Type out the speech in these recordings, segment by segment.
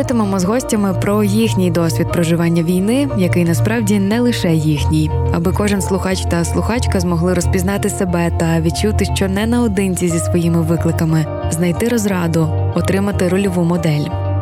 Говоритимемо з гостями про їхній досвід проживання війни, який насправді не лише їхній, аби кожен слухач та слухачка змогли розпізнати себе та відчути, що не наодинці зі своїми викликами, знайти розраду, отримати рольову модель.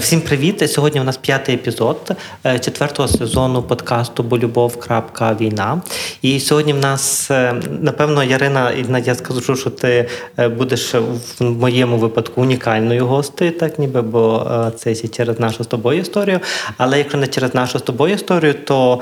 Всім привіт! Сьогодні у нас п'ятий епізод е, четвертого сезону подкасту Болюбов. Війна. І сьогодні в нас, е, напевно, Ярина, я скажу, що ти е, будеш в моєму випадку унікальною гостею, так ніби, бо це через нашу з тобою історію. Але якщо не через нашу з тобою історію, то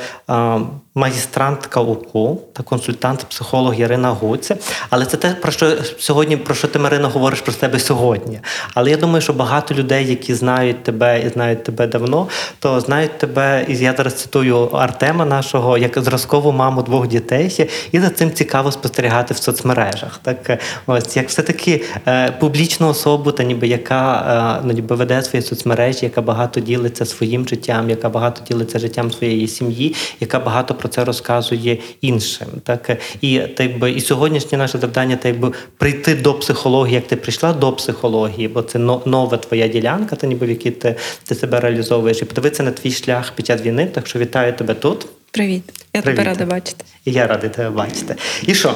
магістрантка УКУ та консультант, психолог Ярина Гуце. Але це те, про що сьогодні, про що ти Марина говориш про себе сьогодні. Але я думаю, що багато людей, які знають тебе і знають тебе давно, то знають тебе, і я зараз цитую Артема, нашого як зразкову маму двох дітей, і за цим цікаво спостерігати в соцмережах. Так ось як все-таки е, публічну особу, та ніби яка е, ну, ніби веде свої соцмережі, яка багато ділиться своїм життям, яка багато ділиться життям своєї сім'ї, яка багато про це розказує іншим. Так і так би і сьогоднішнє наше завдання, так би прийти до психології, як ти прийшла до психології, бо це нова твоя ділянка, та ніби в якій ти, ти себе реалізовуєш, і подивитися на твій шлях під час війни. Так що вітаю тебе тут. Привіт, я Привіт. тебе рада бачити. І я радий тебе бачити. І що?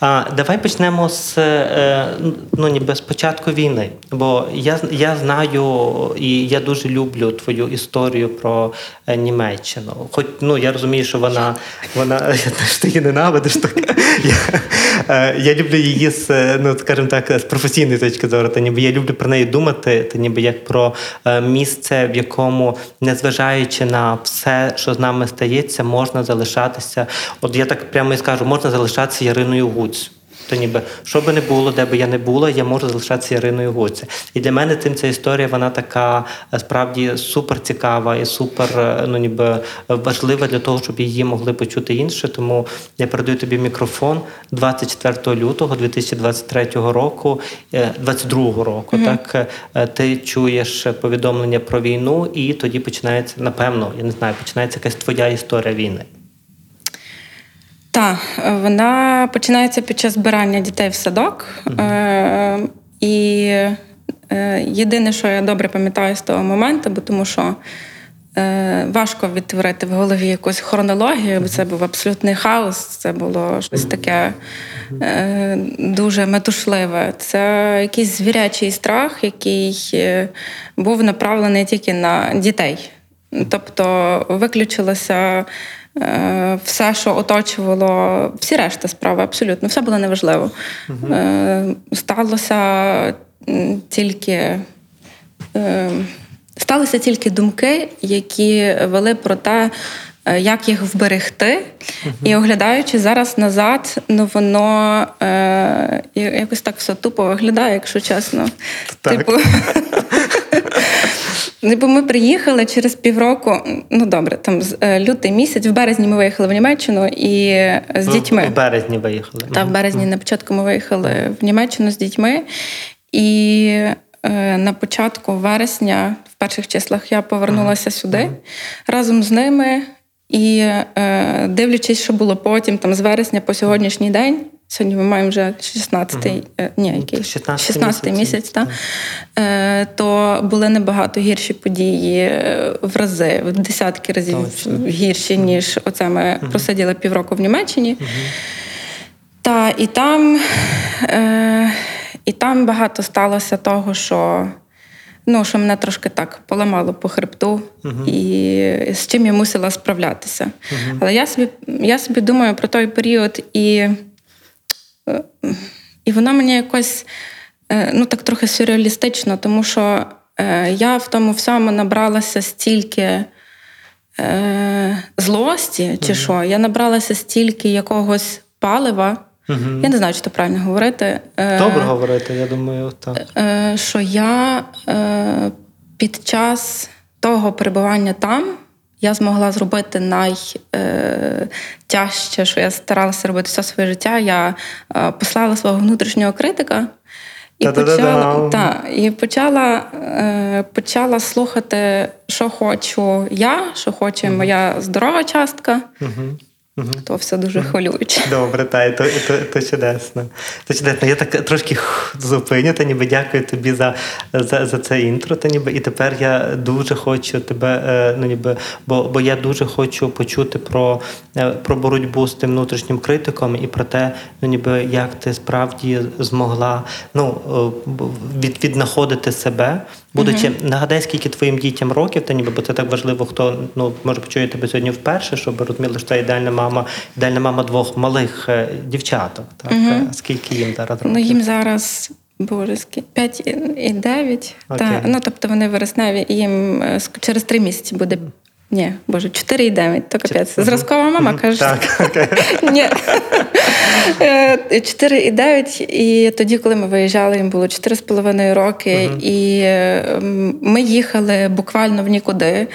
А, Давай почнемо з е, ну, ніби з початку війни. Бо я я знаю і я дуже люблю твою історію про е, Німеччину. Хоч ну я розумію, що вона вона ти її ненавидиш. Так я, е, я люблю її з ну, скажімо так, з професійної точки зору. Та ніби я люблю про неї думати, та ніби як про місце, в якому, незважаючи на все, що з нами стається, можна залишатися. От я так прямо і скажу, можна залишатися Яриною Гуць. То ніби що би не було, де би я не була, я можу залишатися Іриною Гуці. І для мене цим ця історія вона така е, справді супер цікава і супер е, ну ніби важлива для того, щоб її могли почути інші. Тому я передаю тобі мікрофон 24 лютого 2023 року, 22 е, року. Mm-hmm. Так ти чуєш повідомлення про війну, і тоді починається напевно, я не знаю, починається якась твоя історія війни. Так, вона починається під час збирання дітей в садок. Е, І е, єдине, що я добре пам'ятаю з того моменту, бо тому що е, важко відтворити в голові якусь хронологію, бо це був абсолютний хаос, це було щось таке дуже метушливе. Це якийсь звірячий страх, який був направлений тільки на дітей. Тобто виключилося. Е, все, що оточувало, всі решта справи, абсолютно, все було неважливо. Угу. Сталося тільки. Е, сталися тільки думки, які вели про те, як їх вберегти. Uh-huh. І оглядаючи зараз назад, ну воно е, якось так все тупо виглядає, якщо чесно. Так. Типу, бо ми приїхали через півроку. Ну добре, там е, лютий місяць, в березні ми виїхали в Німеччину і з дітьми. В березні виїхали. Так, в березні на початку ми виїхали в Німеччину з дітьми. І е, на початку вересня, в перших числах, я повернулася сюди разом з ними. І е, дивлячись, що було потім, там з вересня по сьогоднішній день, Сьогодні ми маємо вже 16-й, угу. ні, який 16 16 місяць, та, е, то були набагато гірші події е, в рази, в десятки разів Точно. гірші, ніж оце ми угу. просиділи півроку в Німеччині. Угу. Та і там, е, і там багато сталося того, що. Ну, що мене трошки так поламало по хребту, і з чим я мусила справлятися. Але я собі я собі думаю про той період і І воно мені якось е, ну так трохи сюрреалістично, тому що е, я в тому всьому набралася стільки е, злості, чи що, я набралася стільки якогось палива. Я не знаю, чи це правильно говорити. Е, Добре говорити, я думаю, так. що я е, під час того перебування там я змогла зробити найтяжче, що я старалася робити все своє життя. Я е, послала свого внутрішнього критика. І Та-да-да-да. почала, та, і почала, е, почала слухати, що хочу я, що хоче моя здорова частка. То все дуже хвилююче. Добре, та, і то, то, то чудесно. То чудесно. Я так трошки зупиню, та ніби дякую тобі за, за, за це інтро. Та ніби, і тепер я дуже хочу тебе, е, ну ніби, бо, бо я дуже хочу почути про, е, про боротьбу з тим внутрішнім критиком і про те, ну ніби як ти справді змогла ну, е, від, віднаходити себе. Будучи, нагадай, скільки твоїм дітям років, та ніби, бо це так важливо, хто ну може почує тебе сьогодні вперше, щоб розуміли, що це ідеальна мама, ідеальна мама двох малих е, дівчаток. Так Е, скільки їм зараз років? Ну, їм зараз. Боже, скільки 5 і 9. Okay. Та, ну, тобто вони вересневі, і їм е, через 3 місяці буде. Ні, боже, 4 і 9, то капець. Зразкова мама каже. Так, окей. Ні. Е, 4 і 9, і тоді, коли ми виїжджали, їм було 4,5 роки, і е, м, ми їхали буквально в нікуди.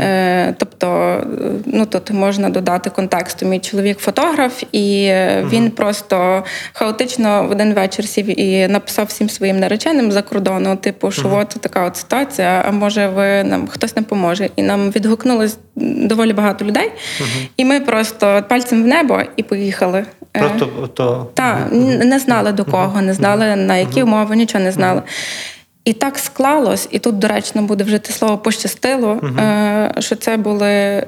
Е, Тобто, е, ну тут можна додати контексту. Мій чоловік фотограф, і е, він просто хаотично в один вечір сів і написав всім своїм нареченим за кордону, типу, що от така от ситуація, а може ви нам хтось нам поможе. І нам відгукнулось доволі багато людей. І ми просто пальцем в небо і поїхали. Е, Просто то так, не знали до кого, не знали на які умови, нічого не знали. І так склалось, і тут доречно буде вжити слово пощастило, е, що це були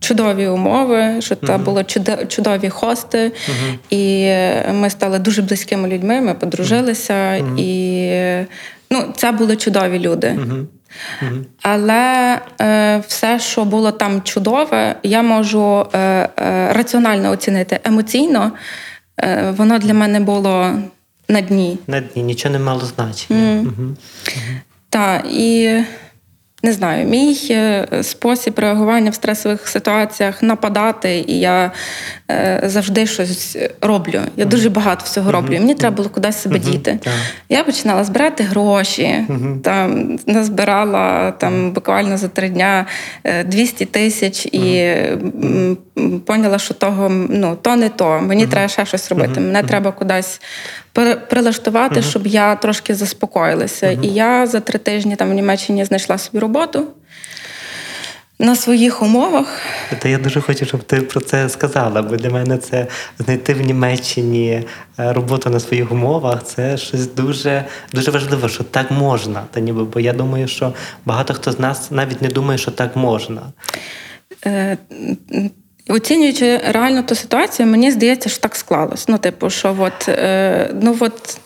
чудові умови, що це були чудові хости, і ми стали дуже близькими людьми, ми подружилися, і ну, це були чудові люди. Але е, все, що було там чудове, я можу е, е, раціонально оцінити емоційно. Е, воно для мене було на дні. на дні нічого не мало значення. Мгм. Так, і не знаю, мій е, спосіб реагування в стресових ситуаціях нападати, і я е, завжди щось роблю. Я дуже багато всього роблю. Мені треба було кудись себе діти. Я починала збирати гроші, там назбирала там буквально за три дня е, 200 тисяч і поняла, що того ну то не то. Мені треба ще щось робити. Мене треба кудись прилаштувати, щоб я трошки заспокоїлася. І я за три тижні там в Німеччині знайшла собі роботу. На своїх умовах Та я дуже хочу, щоб ти про це сказала, бо для мене це знайти в Німеччині е, роботу на своїх умовах. Це щось дуже дуже важливо, що так можна. Та ніби, бо я думаю, що багато хто з нас навіть не думає, що так можна. Оцінюючи реально ту ситуацію, мені здається, що так склалось. Ну, типу, що от, е, ну от,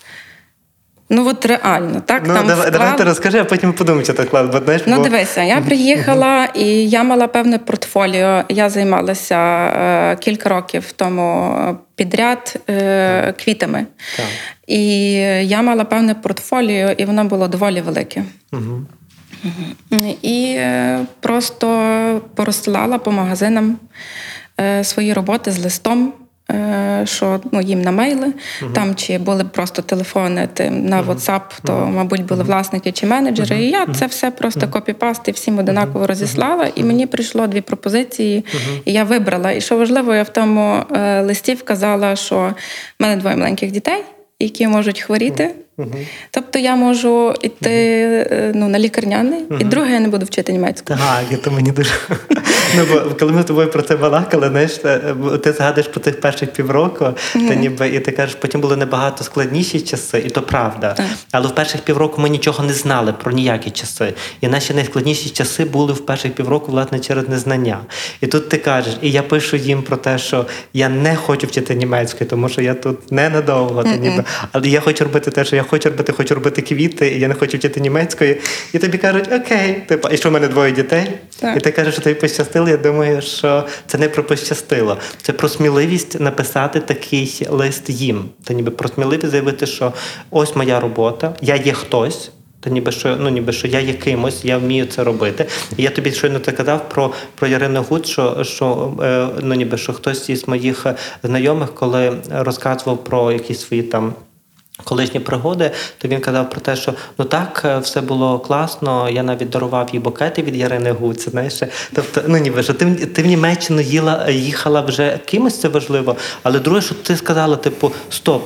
ну от реально, так? ну, там давай, склад- давай ти розкажи, а потім подумай, що так клас. Бо, Ну, дивися, я приїхала і я мала певне портфоліо. Я займалася е, кілька років тому підряд е, квітами. Так. І я мала певне портфоліо, і воно було доволі велике. Угу. І е, просто порозсилала по магазинам е, свої роботи з листом. е, Що ну, їм на мейли, там чи були просто телефони тим, на WhatsApp, то, мабуть, були власники чи менеджери. І я це все просто копіпаст і всім одинаково розіслала. І мені прийшло дві пропозиції, і я вибрала. І що важливо, я в тому листі вказала, що в мене двоє маленьких дітей, які можуть хворіти. Тобто я можу йти е, ну, на лікарняний, і друге, я не буду вчити німецьку. Так, і то мені дуже. ну, бо коли ми з тобою про це балакали, знаєш, е, ти згадуєш про тих перших півроку, та ніби і ти кажеш, потім були набагато складніші часи, і то правда. Так. Але в перших півроку ми нічого не знали про ніякі часи. І наші найскладніші часи були в перших півроку, власне, через незнання. І тут ти кажеш, і я пишу їм про те, що я не хочу вчити німецькою, тому що я тут ненадовго, та ніби, але я хочу робити те, що я хочу робити, хочу робити квіти, і я не хочу вчити німецької. І тобі кажуть, окей, типу, і що в мене двоє дітей, Так. і ти кажеш, що тобі пощастило. Я думаю, що це не про пощастило. Це про сміливість написати такий лист їм. Та ніби про сміливість заявити, що ось моя робота, я є хтось. Та ніби що ну ніби що я є кимось, я вмію це робити. І я тобі щойно це казав про, про Ярину Гуд, що, що е, ну ніби що хтось із моїх знайомих, коли розказував про якісь свої там. Колишні пригоди, то він казав про те, що ну так, е, все було класно. Я навіть дарував їй букети від Ярини Гуц. Знаєш, тобто, ну ніби що ти, ти в Німеччину їла, їхала вже кимось, це важливо. Але друге, що ти сказала, типу, стоп.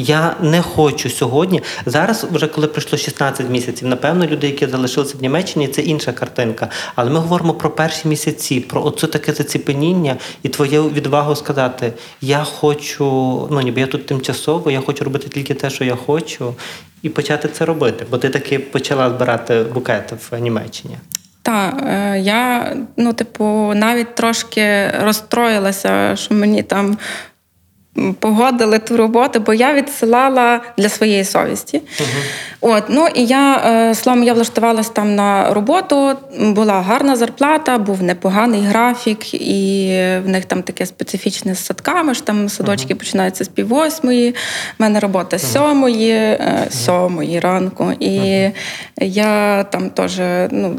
Я не хочу сьогодні. Зараз, вже коли пройшло 16 місяців, напевно, люди, які залишилися в Німеччині, це інша картинка. Але ми говоримо про перші місяці, про оце таке заціпеніння і твою відвагу сказати: я хочу, ну ніби я тут тимчасово, я хочу робити тільки те, що я хочу, і почати це робити. Бо ти таки почала збирати букети в Німеччині. Так, е, я, ну, типу, навіть трошки розстроїлася, що мені там погодили ту роботу, бо я відсилала для своєї совісті. От, ну і я е, словом, я влаштувалася там на роботу. Була гарна зарплата, був непоганий графік, і в них там таке специфічне з садками. ж Там садочки починаються з пів восьмої. У мене робота з сьомої, е, сьомої ранку. І я там теж ну,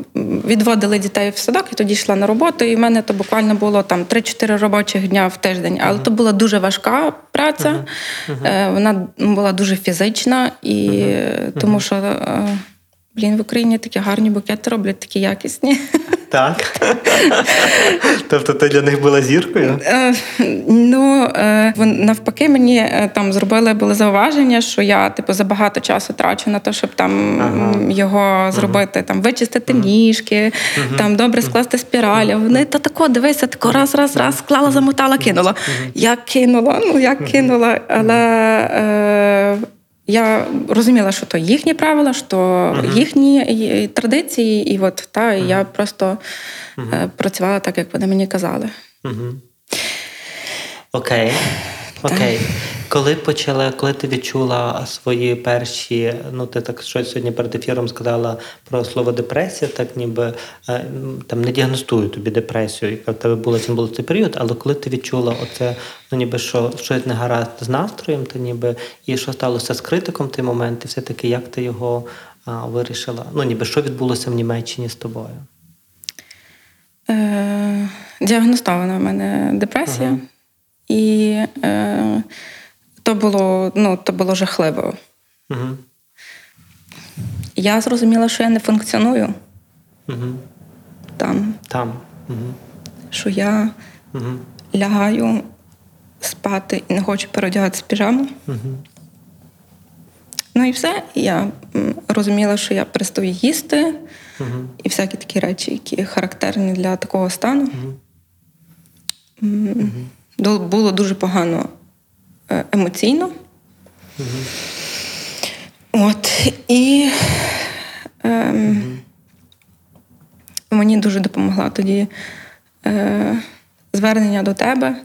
відводили дітей в садок, і тоді йшла на роботу. І в мене то буквально було там 3-4 робочих дня в тиждень. Але то була дуже важка праця. Е, Вона була дуже фізична і е, тому що. Блін, в Україні такі гарні букети роблять, такі якісні. Так. тобто ти для них була зіркою? Е, Ну е, навпаки, мені е, там зробили були зауваження, що я типу забагато часу трачу на те, щоб там Ага. його зробити, там вичистити ніжки, там добре скласти спіралі. Вони та тако, дивися, тако раз, раз, раз склала, замотала, кинула. Я кинула, ну я кинула, але. Е, я розуміла, що то їхні правила, що їхні е, традиції, і от та і я просто е, працювала так, як вони мені казали. Окей. Окей. Коли почала, коли ти відчула свої перші, ну ти так щось сьогодні перед ефіром сказала про слово депресія, так ніби е, там не діагностую тобі депресію, яка в тебе була чим було цей період, але коли ти відчула оце, ну ніби що щось не гаразд з настроєм, то ніби і що сталося з критиком той момент, і все-таки як ти його а, вирішила? Ну ніби що відбулося в Німеччині з тобою? Е, діагностована в мене депресія, і е, то було, ну, то було жахливо. Угу. Я зрозуміла, що я не функціоную Угу. там, Там. Угу. що я Угу. лягаю спати і не хочу переодягатися піжаму. Угу. Ну і все. Я розуміла, що я перестаю їсти, Угу. і всякі такі речі, які характерні для такого стану. Ду- Було дуже погано е, емоційно. От. І ем, мені дуже допомогла тоді е, звернення до тебе.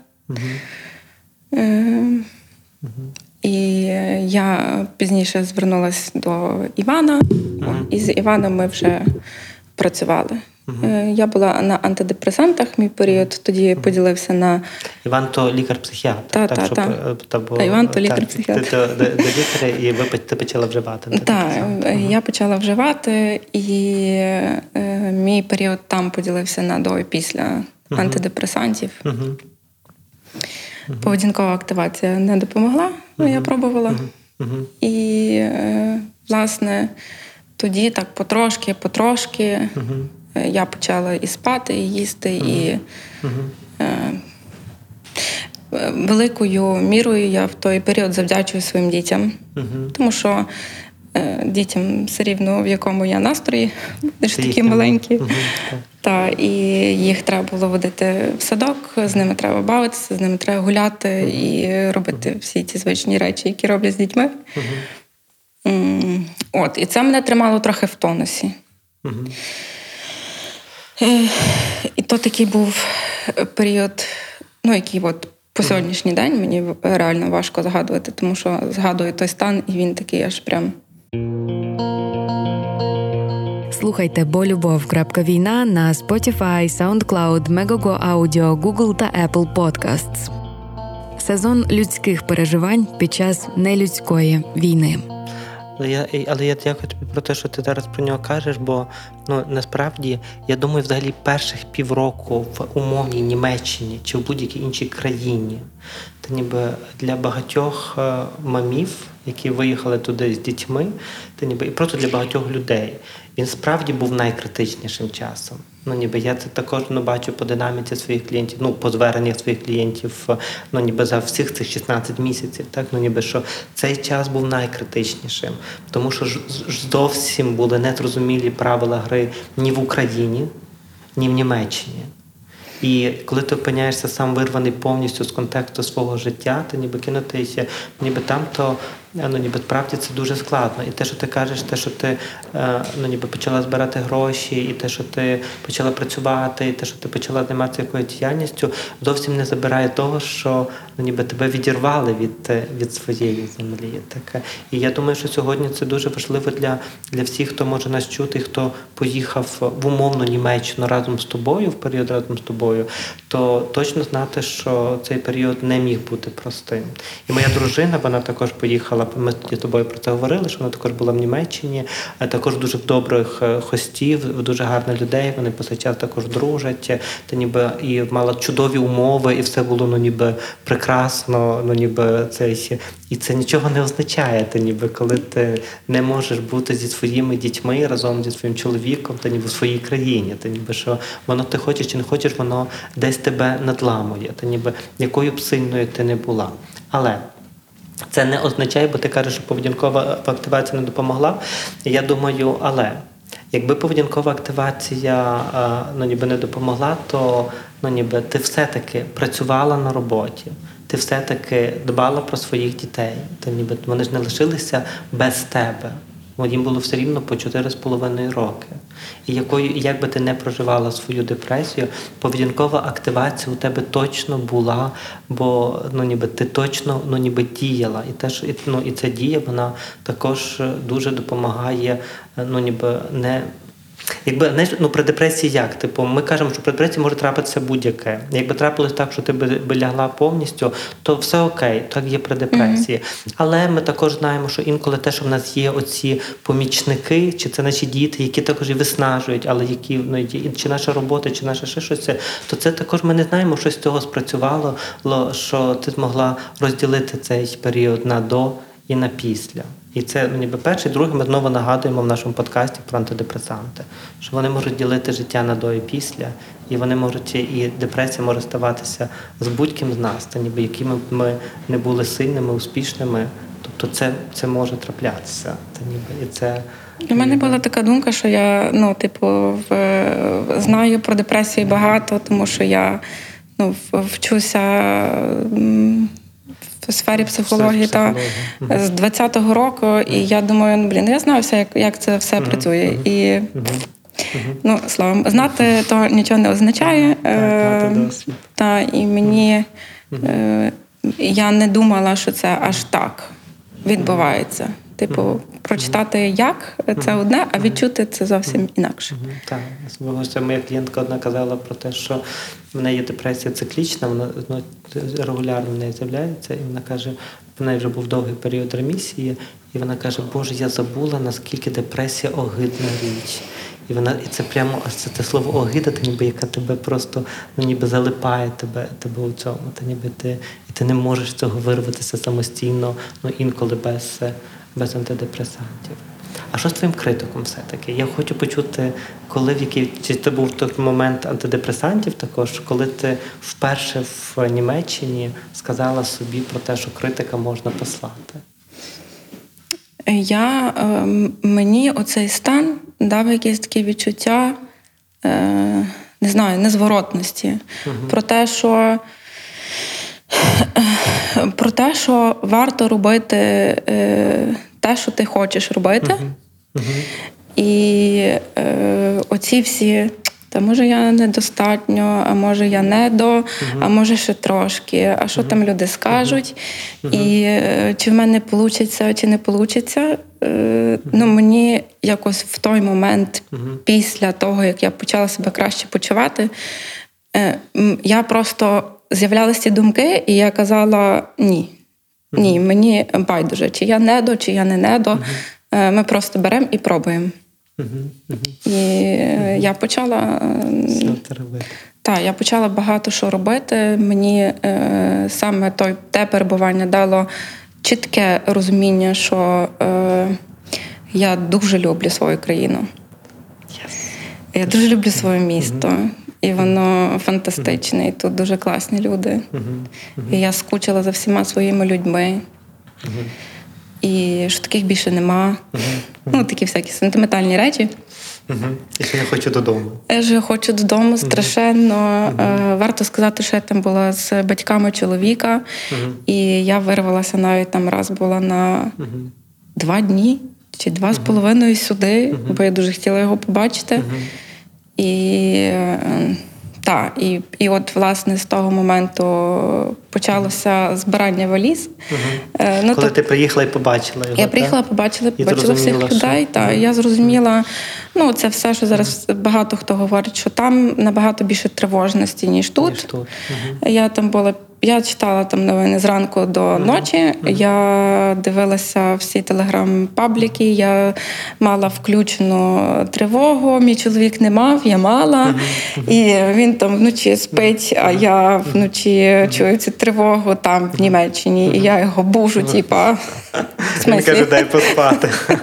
Е, І я пізніше звернулася до Івана, і з Іваном ми вже працювали. Е, Я була на антидепресантах, мій період тоді поділився на Іван то лікар-психіатр. Та, так, та, щоб, та. е, та, бо, Та, Іван то лікар-психіатр. Ти, ти, до, до лікаря, і ви ти почала вживати. Так, антидепресанти. я почала вживати, і е, мій період там поділився на до і після антидепресантів. Поведінкова активація не допомогла, ну я пробувала. І, е, власне, тоді так потрошки, потрошки е, я почала і спати, і їсти, і Мгм. е, великою мірою я в той період завдячую своїм дітям. Тому що е, дітям все рівно, в якому я настрої, вони ж такі маленькі. Та, і їх треба було водити в садок, з ними треба бавитися, з ними треба гуляти і робити всі ці звичні речі, які роблять з дітьми. М, От, і це мене тримало трохи в тонусі. Мгм. Е, І то такий був період, ну, який от по сьогоднішній день мені реально важко згадувати, тому що згадую той стан, і він такий аж прям. Слухайте бо любов. Війна на Spotify, SoundCloud, Megogo Audio, Google та Apple Podcasts. Сезон людських переживань під час нелюдської війни. Але я але я дякую тобі про те, що ти зараз про нього кажеш, бо ну насправді я думаю, взагалі перших півроку в умовній Німеччині чи в будь-якій іншій країні, та ніби для багатьох е, мамів, які виїхали туди з дітьми, та ніби і просто для багатьох людей він справді був найкритичнішим часом. Ну, ніби я це також ну, бачу по динаміці своїх клієнтів, ну по зверненнях своїх клієнтів, ну ніби за всіх цих 16 місяців, так ну ніби що цей час був найкритичнішим, тому що ж зовсім були незрозумілі правила гри ні в Україні, ні в Німеччині. І коли ти опиняєшся сам вирваний повністю з контексту свого життя, ти ніби кинутися, ніби там, то ну ніби справді це дуже складно. І те, що ти кажеш, те, що ти е, ну ніби почала збирати гроші, і те, що ти почала працювати, і те, що ти почала займатися якоюсь діяльністю, зовсім не забирає того, що ну ніби тебе відірвали від від своєї землі. Таке. І я думаю, що сьогодні це дуже важливо для для всіх, хто може нас чути, хто поїхав в умовну Німеччину разом з тобою, в період разом з тобою, то точно знати, що цей період не міг бути простим. І моя дружина, вона також поїхала ми тоді з тобою про це говорили, що вона також була в Німеччині, також дуже добрих е, хостів, дуже гарних людей. Вони по цей час також дружать, та ніби і мала чудові умови, і все було ну ніби прекрасно. Ну ніби це і це нічого не означає. Та ніби коли ти не можеш бути зі своїми дітьми разом зі своїм чоловіком, та ніби в своїй країні, та ніби що воно ти хочеш чи не хочеш, воно десь тебе надламує, та ніби якою б сильною ти не була. Але це не означає, бо ти кажеш, що поведінкова активація не допомогла. Я думаю, але якби поведінкова активація ну, ніби не допомогла, то ну, ніби ти все-таки працювала на роботі, ти все-таки дбала про своїх дітей, то ніби вони ж не лишилися без тебе їм було все рівно по 4,5 роки. І якою, як би ти не проживала свою депресію, поведінкова активація у тебе точно була, бо ну ніби ти точно ну ніби діяла. І теж ну, і ця дія вона також дуже допомагає, ну ніби не Якби знаєш, ну при депресії як? Типу, ми кажемо, що при депресії може трапитися будь-яке. Якби трапилось так, що ти би, би лягла повністю, то все окей, так є при депресії. Mm-hmm. Але ми також знаємо, що інколи те, що в нас є оці помічники, чи це наші діти, які також і виснажують, але які ну, чи наша робота, чи наше ще щось, то це також ми не знаємо, що з цього спрацювало, що ти змогла розділити цей період на до і на після. І це ну, ніби перше, друге, ми знову нагадуємо в нашому подкасті про антидепресанти, що вони можуть ділити життя на до і після, і вони можуть і депресія може ставатися з будь-ким з нас, та ніби якими б ми не були сильними, успішними. Тобто це це може траплятися. Та ніби і це. У мене була така думка, що я ну, типу, в, знаю про депресію багато, тому що я ну, вчуся в сфері психології та з 20-го року. І я думаю, ну блін, я знаю все, як як це все працює. І ну, словом, знати то нічого не означає. Е, та і мені е, я не думала, що це аж так відбувається. Типу, прочитати як це одне, а відчути це зовсім інакше. Так, особливо моя клієнтка одна казала про те, що в неї депресія циклічна, вона ну, регулярно в неї з'являється, і вона каже, в неї вже був довгий період ремісії, і вона каже, Боже, я забула, наскільки депресія огидна річ. І вона, і це прямо це те слово огида, та ніби яка тебе просто ну ніби залипає тебе тебе у цьому. Та ніби ти і ти не можеш цього вирватися самостійно, ну інколи без без антидепресантів. А що з твоїм критиком все-таки? Я хочу почути, коли в який чи це був той момент антидепресантів, також коли ти вперше в Німеччині сказала собі про те, що критика можна послати? Я е, мені оцей стан дав якесь таке відчуття, е, не знаю, незворотності. Угу. Про те, що про те, що варто робити е, те, що ти хочеш робити. Uh-huh. Uh-huh. І е, оці всі Та може я недостатньо, а може я не до, а може ще трошки. А що там люди скажуть? І е, чи в мене вийде, чи не вийде. Ну, мені якось в той момент, після того, як я почала себе краще почувати, е, я просто з'являлися ці думки, і я казала ні. Ні, мені байдуже, чи я недо, чи я не недо. Е, Ми просто беремо і пробуємо. І е, я почала е, робити? так, я почала багато що робити. Мені е, саме той те перебування дало чітке розуміння, що е, я дуже люблю свою країну. Я дуже люблю своє місто. І воно фантастичне, і тут дуже класні люди. І я скучила за всіма своїми людьми. І що таких більше нема. Ну, такі всякі сентиментальні речі. І що я хочу додому. Я ж хочу додому страшенно. Е, Варто сказати, що я там була з батьками чоловіка, і я вирвалася навіть там раз була на два дні чи два з половиною сюди, бо я дуже хотіла його побачити. І е, та, і, і от власне з того моменту почалося збирання валіз. Угу. ну, Коли так, ти приїхала і побачила його. я приїхала, побачила, І побачила всіх що- людей. Та я зрозуміла, ну це все, що зараз багато хто говорить, що там набагато більше тривожності, ніж тут. Ніж тут. Я там була. Я читала там новини зранку до ночі. Я дивилася всі телеграм-пабліки. Я мала включену тривогу. Мій чоловік не мав, я мала. І він там вночі спить, а я вночі чую цю тривогу там в Німеччині. І я його бужу, типа. Він каже, дай поспати.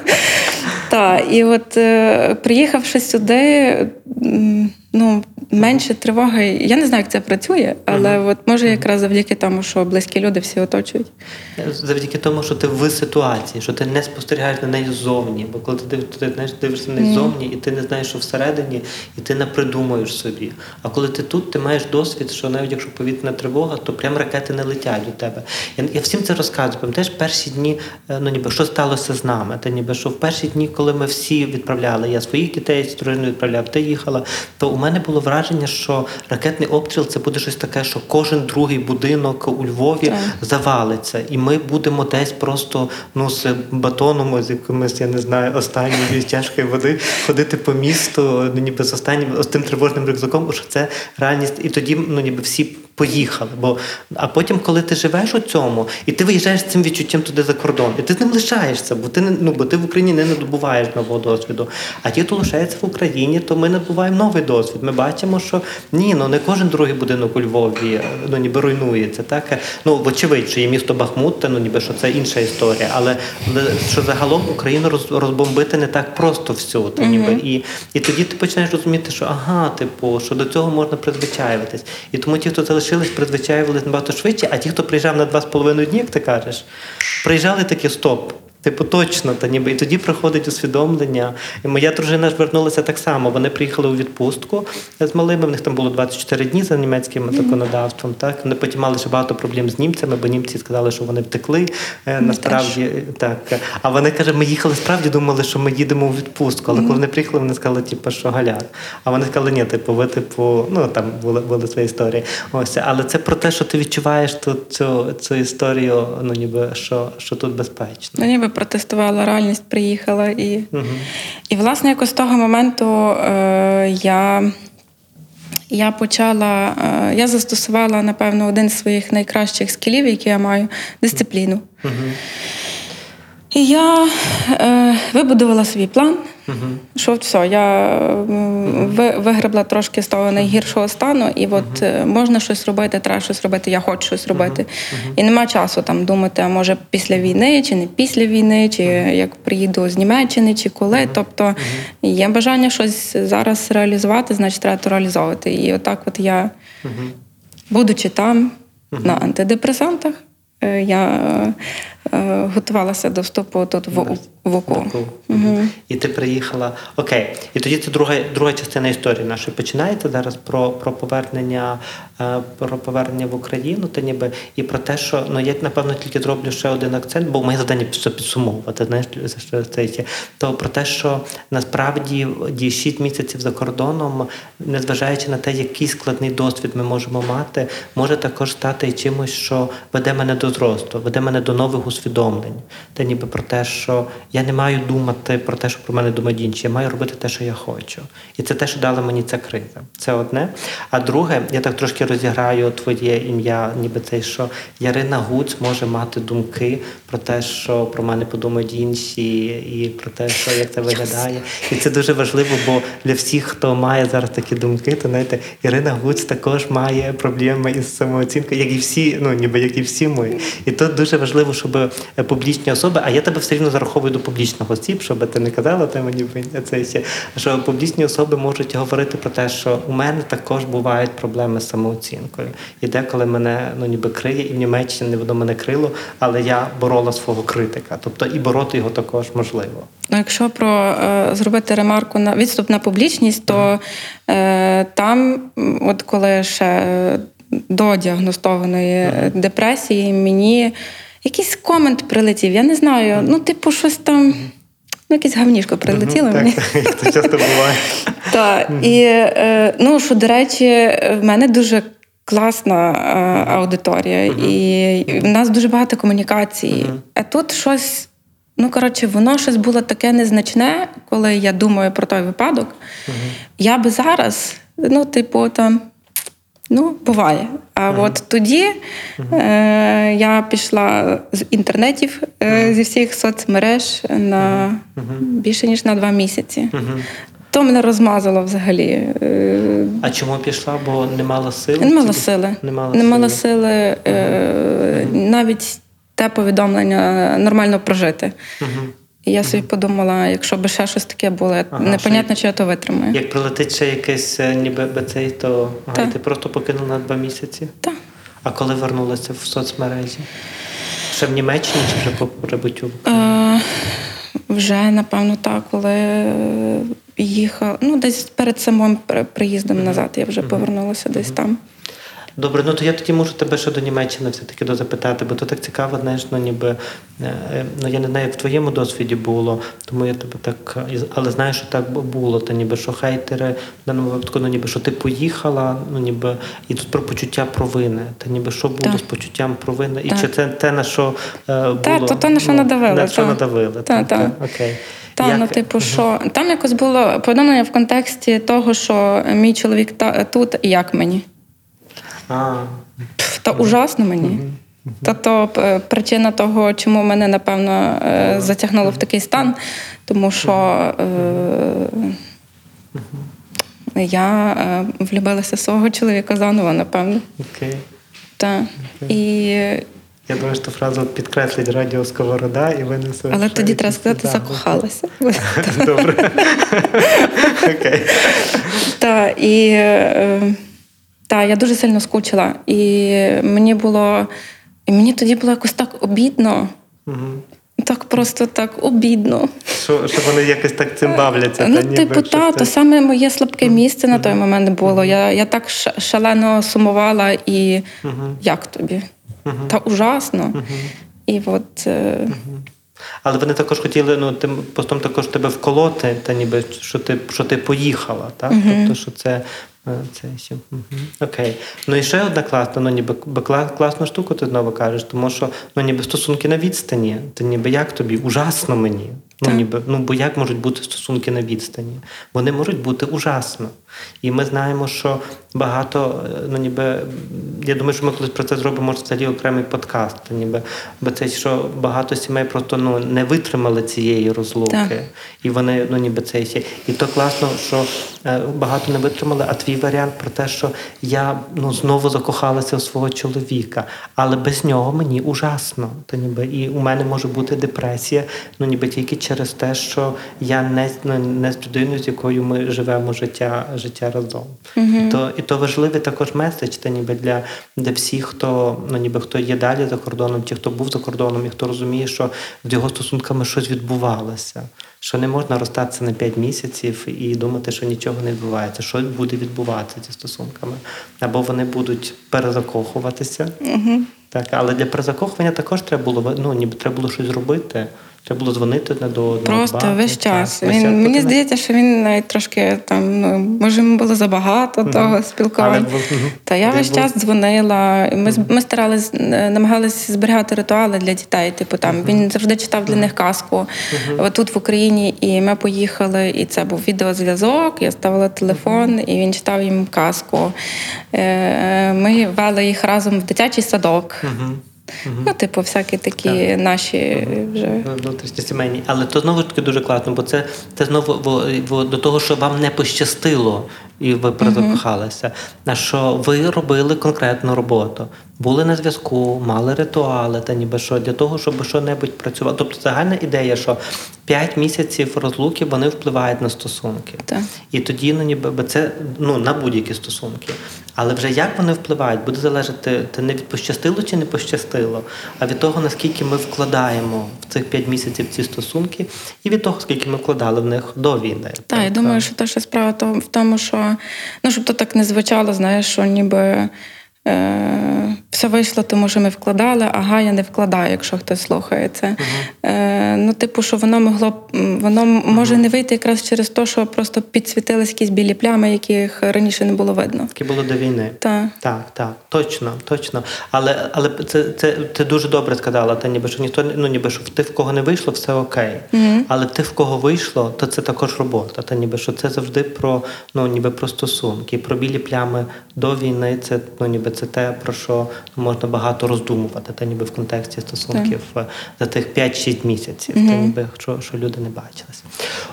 Так, і от е, приїхавши сюди, ну, менше тривоги. Я не знаю, як це працює, але от може якраз завдяки тому, що близькі люди всі оточують. Завдяки тому, що ти в ситуації, що ти не спостерігаєш на неї ззовні. Бо коли ти, ти знаєш, дивишся на неї ззовні, і ти не знаєш, що всередині, і ти не придумуєш собі. А коли ти тут, ти маєш досвід, що навіть якщо повітряна тривога, то прям ракети не летять до тебе. Я, я всім це розказую. Пам'ятаєш, перші дні, е, ну ніби що сталося з нами? Та ніби що в перші дні, коли ми всі відправляли, я своїх дітей з дружиною відправляв, ти їхала, то у мене було враження, що ракетний обстріл це буде щось таке, що кожен другий будинок у Львові Так. завалиться, і ми будемо десь просто ну з батоном, з якимось, я не знаю, останньої тяжкої води ходити по місту, ну ніби з останнім з тим тривожним рюкзаком, що це реальність. І тоді ну ніби всі поїхали. Бо а потім, коли ти живеш у цьому, і ти виїжджаєш з цим відчуттям туди за кордон, і ти з ним лишаєшся, бо ти не ну бо ти в Україні не надобуваєш нового досвіду. А ті, хто лишається в Україні, то ми набуваємо новий досвід. Ми бачимо, що ні, ну не кожен другий будинок у Львові ну ніби руйнується. Так ну вочевидь, що є місто Бахмут, та ну ніби що це інша історія, але що загалом Україну роз, розбомбити не так просто всю. Та, ніби і, і тоді ти починаєш розуміти, що ага, типу, що до цього можна призвичаюватись. І тому ті, хто залишились, призвичаювалися набагато швидше, а ті, хто приїжджав на два з половиною дні, як ти кажеш, приїжджали такі стоп. Типу, точно, та ніби і тоді приходить усвідомлення. І моя дружина ж вернулася так само. Вони приїхали у відпустку з малими. В них там було 24 дні за німецьким законодавством. Так вони потім мали ще багато проблем з німцями, бо німці сказали, що вони втекли. Е, Насправді так. А вони каже, ми їхали справді, думали, що ми їдемо у відпустку. Але коли вони приїхали, вони сказали, типу, що галяк. А вони сказали, ні, типу, ви типу, ну там були, були свої історії. Ось, але це про те, що ти відчуваєш тут цю, цю історію, ну ніби що, що тут безпечно. Ну, ніби протестувала реальність, приїхала. І, Угу. і власне, якось з того моменту е, я. Я почала, е, я застосувала, напевно, один з своїх найкращих скілів, які я маю дисципліну. І я е, вибудувала свій план, що все, я вигребла трошки з того найгіршого стану, і от е, можна щось робити, треба щось робити, я хочу щось робити. І нема часу там думати, а може після війни, чи не після війни, чи як приїду з Німеччини, чи коли. Тобто є бажання щось зараз реалізувати, значить треба то реалізовувати. І отак, от я, будучи там на антидепресантах, е, я е, готувалася до вступу тут в в. Таку. Мгм. І ти приїхала. Окей. І тоді це друга, друга частина історії нашої. Починаєте зараз про, про повернення е, про повернення в Україну, та ніби і про те, що ну я напевно тільки зроблю ще один акцент, бо моє завдання все підсумовувати. Знаєш, за що це є. То про те, що насправді ді 6 місяців за кордоном, незважаючи на те, який складний досвід ми можемо мати, може також стати чимось, що веде мене до зросту, веде мене до нових усвідомлень. Та ніби про те, що я не маю думати про те, що про мене думають інші, я маю робити те, що я хочу. І це те, що дала мені ця криза. Це одне. А друге, я так трошки розіграю твоє ім'я, ніби це, що Ярина Гуц може мати думки про те, що про мене подумають інші, і про те, що як це виглядає. І це дуже важливо, бо для всіх, хто має зараз такі думки, то знаєте, Ірина Гуц також має проблеми із самооцінкою, як і всі, ну ніби як і всі ми. І тут дуже важливо, щоб публічні особи, а я тебе все рівно зараховую до публічних осіб, щоб ти не казала те мені це ще, що публічні особи можуть говорити про те, що у мене також бувають проблеми з самооцінкою. І деколи мене ну ніби криє, і в Німеччині воно мене крило, але я борола свого критика. Тобто і бороти його також можливо. Ну, якщо про е, зробити ремарку на відступ на публічність, то е, там, от коли ще е, до діагностованої е, депресії, мені якийсь комент прилетів. Я не знаю. Ну, типу, щось там, ну, якесь гавнішко прилетіло мені. Так, це часто буває. Так, і е, ну, що, до речі, в мене дуже класна е, аудиторія, і в нас дуже багато комунікації. А тут щось, ну коротше, воно щось було таке незначне, коли я думаю про той випадок. Я би зараз, ну, типу, там. Ну, буває. А от тоді е, я пішла з інтернетів е, зі всіх соцмереж на більше ніж на два місяці. То мене розмазало взагалі. Е, А чому пішла? Бо не мала сили? не мала сили. Не мала Не мала сили. сили е, навіть те повідомлення нормально прожити. І я собі подумала, якщо б ще щось таке було, Ага, непонятно, чи я то витримаю. Як прилетить ще якесь е, ніби бецей, то ага, ти просто покинула на два місяці. Так. А коли вернулася в соцмережі? Ще в Німеччині чи вже по прибуттю? Е, вже, напевно, так, коли їхала. Ну, десь перед самим при- приїздом назад я вже повернулася десь там. Добре, ну то я тоді можу тебе ще до Німеччини все-таки дозапитати, бо то так цікаво, знаєш, ну ніби е, е, ну я не знаю, як в твоєму досвіді було, тому я тебе так, але знаю, що так було. Та ніби що хейтери в даному випадку, ну ніби що ти поїхала, ну ніби і тут про почуття провини. Та ніби що було Так. з почуттям провини, і Так. чи це те, на що е, було Та, то те, на що ну, надавили, На що та. надавили. Та, та. Окей. Та, Як- ну, типу, що там якось було повідомлення в контексті того, що мій чоловік та, тут, і як мені. Та ужасно мені. Та то е, причина того, чому мене напевно е, затягнуло в такий стан, тому що е, я е, влюбилася свого чоловіка заново, напевно. окей. Та. І, Я думаю, що фразу підкреслить радіо Сковорода і винесе. але тоді треба сказати, закохалася. Добре. Окей. Та, і е, та, я дуже сильно скучила. І мені було. І мені тоді було якось так обідно. Мгм. Так просто так обідно. Що, що вони якось так цим бавляться? Ну, та ніби, типу, та, ти- то саме моє слабке місце на той момент було. Я, я так шалено сумувала, і як тобі? Та ужасно. І от е, Але вони також хотіли, ну, тим постом також тебе вколоти, та ніби що ти, що ти поїхала, так? Тобто, що це. Це ще. Окей. Ну і ще одна класна, ну ніби класна класну штуку ти знову кажеш, тому що ну ніби стосунки на відстані. Ти ніби як тобі? Ужасно мені. Ну, ніби, ну бо як можуть бути стосунки на відстані? Вони можуть бути ужасно. І ми знаємо, що багато, е, ну ніби, я думаю, що ми колись про це зробимо може, взагалі окремий подкаст. Ніби, бо це що багато сімей просто ну, не витримали цієї розлуки. Так. І вони, ну ніби це ще. І то класно, що е, багато не витримали, а твій варіант про те, що я ну, знову закохалася в свого чоловіка, але без нього мені ужасно. Та ніби і у мене може бути депресія, ну ніби тільки через те, що я не, ну, не з людиною, з якою ми живемо життя, життя разом. І, то, і то важливий також меседж, та ніби для, для всіх, хто ну ніби хто є далі за кордоном, ті, хто був за кордоном, і хто розуміє, що з його стосунками щось відбувалося. Що не можна розстатися на 5 місяців і думати, що нічого не відбувається, що буде відбуватися зі стосунками, або вони будуть перезакохуватися. Угу. Так, але для перезакохування також треба було ну, ніби треба було щось зробити. Треба було дзвонити одне до одного. Просто дбати, весь час. Весь Він, мені бути здається, що він навіть трошки там, ну, може, йому було забагато того спілкування. Але. Та я весь був- час дзвонила. Ми, з- ми старались, е, намагалися зберігати ритуали для дітей. Типу там він завжди читав для них казку. Отут в Україні, і ми поїхали, і це був відеозв'язок. Я ставила телефон, і він читав їм казку. Е, Ми вели їх разом в дитячий садок. Мгм. Ну, типу, всякі такі наші вже. внутрішні сімейні. Але то знову ж таки дуже класно, бо це, це знову до того, що вам не пощастило і ви перезакохалися. На що ви робили конкретну роботу. Були на зв'язку, мали ритуали, та ніби що для того, щоб що-небудь працювало. Тобто загальна ідея, що 5 місяців розлуки вони впливають на стосунки. Так. І тоді ну, ніби це ну, на будь-які стосунки. Але вже як вони впливають, буде залежати те не від пощастило чи не пощастило, а від того, наскільки ми вкладаємо в цих 5 місяців ці стосунки, і від того, скільки ми вкладали в них до війни. Так, я думаю, що те, що справа в тому, що ну, щоб то так не звучало, знаєш, що ніби все вийшло, тому що ми вкладали, ага, я не вкладаю, якщо хтось слухає це. Е, ну, типу, що воно могло воно може не вийти якраз через те, що просто підсвітились якісь білі плями, яких раніше не було видно. Таке було до війни. Так. Так, так, точно, точно. Але, але це, це ти дуже добре сказала, та ніби що ніхто ну ніби що в тих, в кого не вийшло, все окей. Але в тих, в кого вийшло, то це також робота. Та ніби що це завжди про ну ніби про стосунки, про білі плями до війни. Це ну ніби це те, про що можна багато роздумувати, та ніби в контексті стосунків так. за тих 5-6 місяців, та ніби що, що люди не бачились.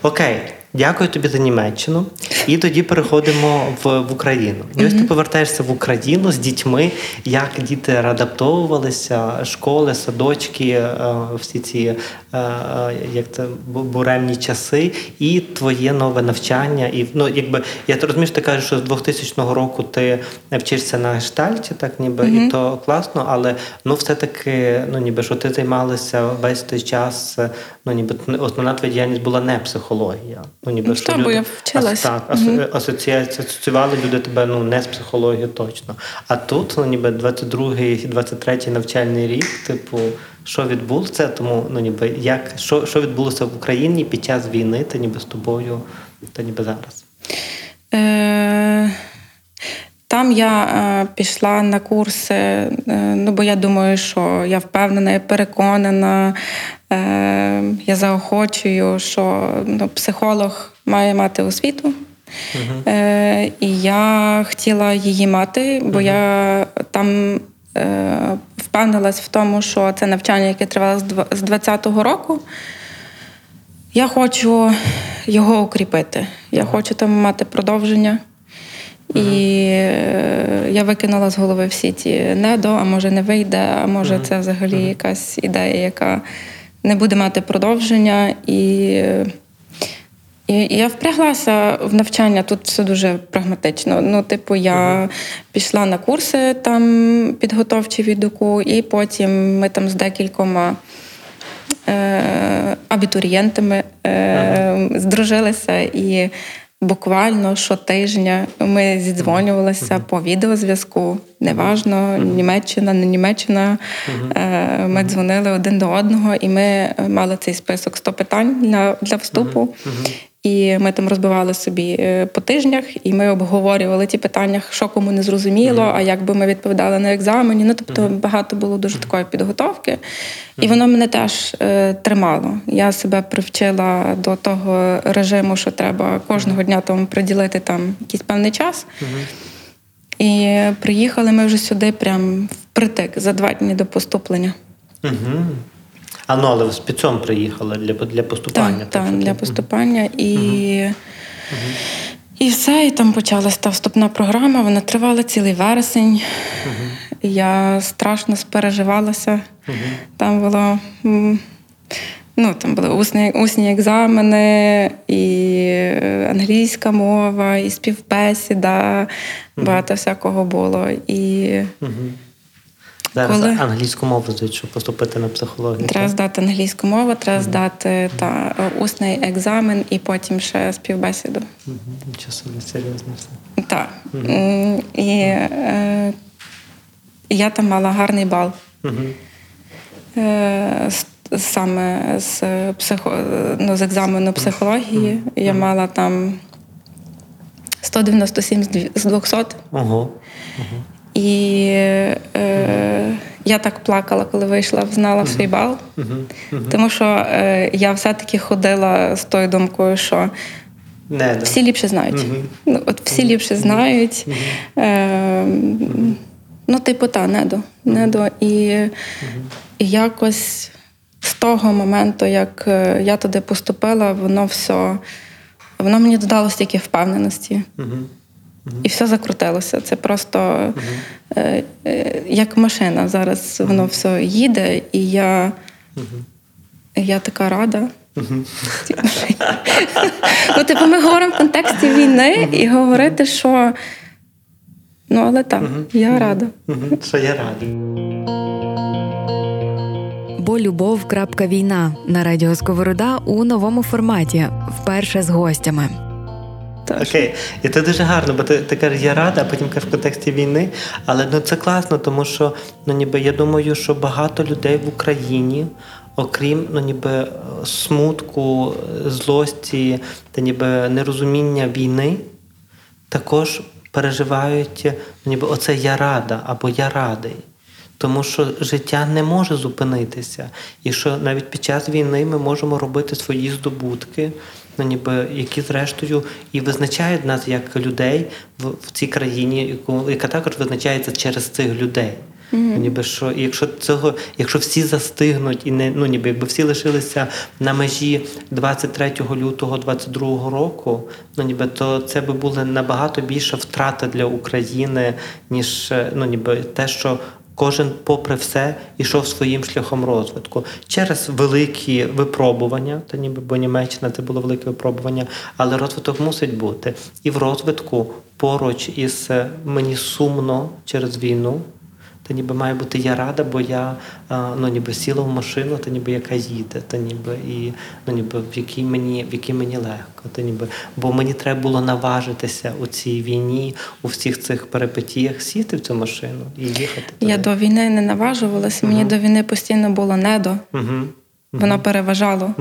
Окей. Дякую тобі за Німеччину. І тоді переходимо в, в Україну. І ось ти повертаєшся в Україну з дітьми, як діти адаптовувалися, школи, садочки, е, всі ці е, е, як це буремні часи, і твоє нове навчання. І ну, якби я розумію, що ти кажеш, що з 2000 року ти вчишся на гештальті, так ніби і то класно, але ну все-таки, ну ніби що ти займалася весь той час. Ну ніби основна твоя діяльність була не психологія. Ну ніби Ну, що бо люди я вчилась. так, асо- асоціація асоціювали люди тебе ну не з психологією точно. А тут ну ніби 22-й, 23-й навчальний рік, типу. Що відбулося, тому ну ніби як що, що відбулося в Україні під час війни, та ніби з тобою, та ніби зараз. Е, Там я е, пішла на курси, е, ну бо я думаю, що я впевнена, я переконана, е, я заохочую, що ну, психолог має мати освіту. Е, і я хотіла її мати, бо я там е, впевнилась в тому, що це навчання, яке тривало з дв- з 20-го року. Я хочу його укріпити. Я хочу там мати продовження. І е, я викинула з голови всі ті недо, а може не вийде, а може це взагалі якась ідея, яка не буде мати продовження. І, і, і я впряглася в навчання. Тут все дуже прагматично. Ну, типу, я пішла на курси там підготовчі від УКУ, і потім ми там з декількома е, абітурієнтами е, здружилися і буквально щотижня ми зідзвонювалися по відеозв'язку. Неважно, Німеччина, не Німеччина. Е, Ми дзвонили один до одного, і ми мали цей список 100 питань для, для вступу. І ми там розбивали собі е, по тижнях, і ми обговорювали ті питання, що кому не зрозуміло, а як би ми відповідали на екзамені. Ну тобто багато було дуже такої підготовки, і воно мене теж е, тримало. Я себе привчила до того режиму, що треба кожного дня тому приділити там якийсь певний час. І приїхали ми вже сюди, прям впритик за два дні до поступлення. Угу. А ну, але ви з піцом приїхали для, для поступання. Так, так, для поступання. І, і все, і там почалася та вступна програма. Вона тривала цілий вересень. Я страшно спереживалася. Там було. Ну, там були усні, усні екзамени, і англійська мова, і співбесіда, багато всякого було. І Угу. Зараз Коли? англійську мову здають, щоб поступити на психологію. треба так? здати англійську мову, треба здати та, е, усний екзамен, і потім ще співбесіду. Нічого собі серйозно все. Так. М, І е, я там мала гарний бал. Е, Саме з психо... ну, з екзамену психології я мала там 197 з дві- з 200. Ого. І е, я так плакала, коли вийшла, знала свій бал. Тому що е, я все-таки ходила з тою думкою, що Не, да. всі ліпше знають. Ну, от всі ліпше знають. Е, ну, типу, та, недо. недо. І, і якось з того моменту, як е, я туди поступила, воно все. Воно мені додало стільки впевненості. І все закрутилося. Це просто е, е, як машина. Зараз воно все їде, і я, я така рада. Типу, Ну, типу, ми говоримо в контексті війни і говорити, що ну, але так, я рада. Що я радий. Бо любов. Війна на радіо Сковорода у новому форматі, вперше з гостями. Тож. Окей, і це дуже гарно, бо ти, ти кажеш, я рада, а потім кажеш в контексті війни. Але ну це класно, тому що ну ніби я думаю, що багато людей в Україні, окрім ну ніби смутку, злості та ніби нерозуміння війни, також переживають ну, ніби оце я рада або я радий. Тому що життя не може зупинитися. І що навіть під час війни ми можемо робити свої здобутки, ну ніби які зрештою і визначають нас як людей в, в цій країні, яку яка також визначається через цих людей. Ну, ніби що, якщо цього, якщо всі застигнуть і не ну ніби якби всі лишилися на межі 23 лютого 22 року, ну ніби то це би була набагато більша втрата для України, ніж е, ну ніби те, що кожен, попри все, ішов своїм шляхом розвитку через великі випробування, та ніби бо Німеччина це було велике випробування, але розвиток мусить бути. І в розвитку поруч із мені сумно через війну. Та ніби має бути я рада, бо я ну, ніби сіла в машину, та ніби яка їде, та ніби і ну, ніби в якій мені в якій мені легко. Та ніби, бо мені треба було наважитися у цій війні, у всіх цих перипетіях, сісти в цю машину і їхати. Я до війни не наважувалася, мені до війни постійно було недо, Угу. воно переважало.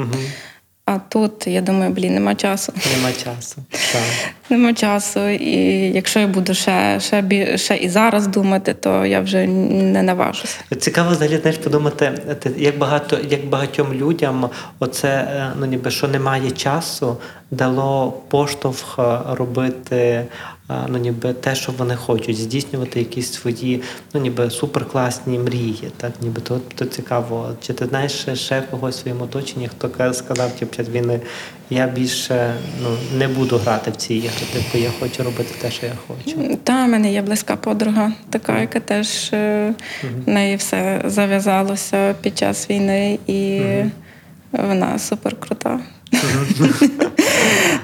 А тут я думаю, блін, нема часу. Нема часу. Так. Нема часу. І якщо я буду ще, ще, бі- ще і зараз думати, то я вже не наважуся. Цікаво взагалі знаєш, подумати, як багато, як багатьом людям оце е, ну ніби що немає часу, дало поштовх е, робити ну ніби те, що вони хочуть, здійснювати якісь свої ну ніби суперкласні мрії. Так, ніби то, то цікаво. Чи ти знаєш ще, ще когось в своєму оточенні, хто сказав типу, під час я більше ну не буду грати в ці ігри, типу я хочу робити те, що я хочу. Та в мене є близька подруга, така, яка теж е, в неї все зав'язалося під час війни, і вона супер крута.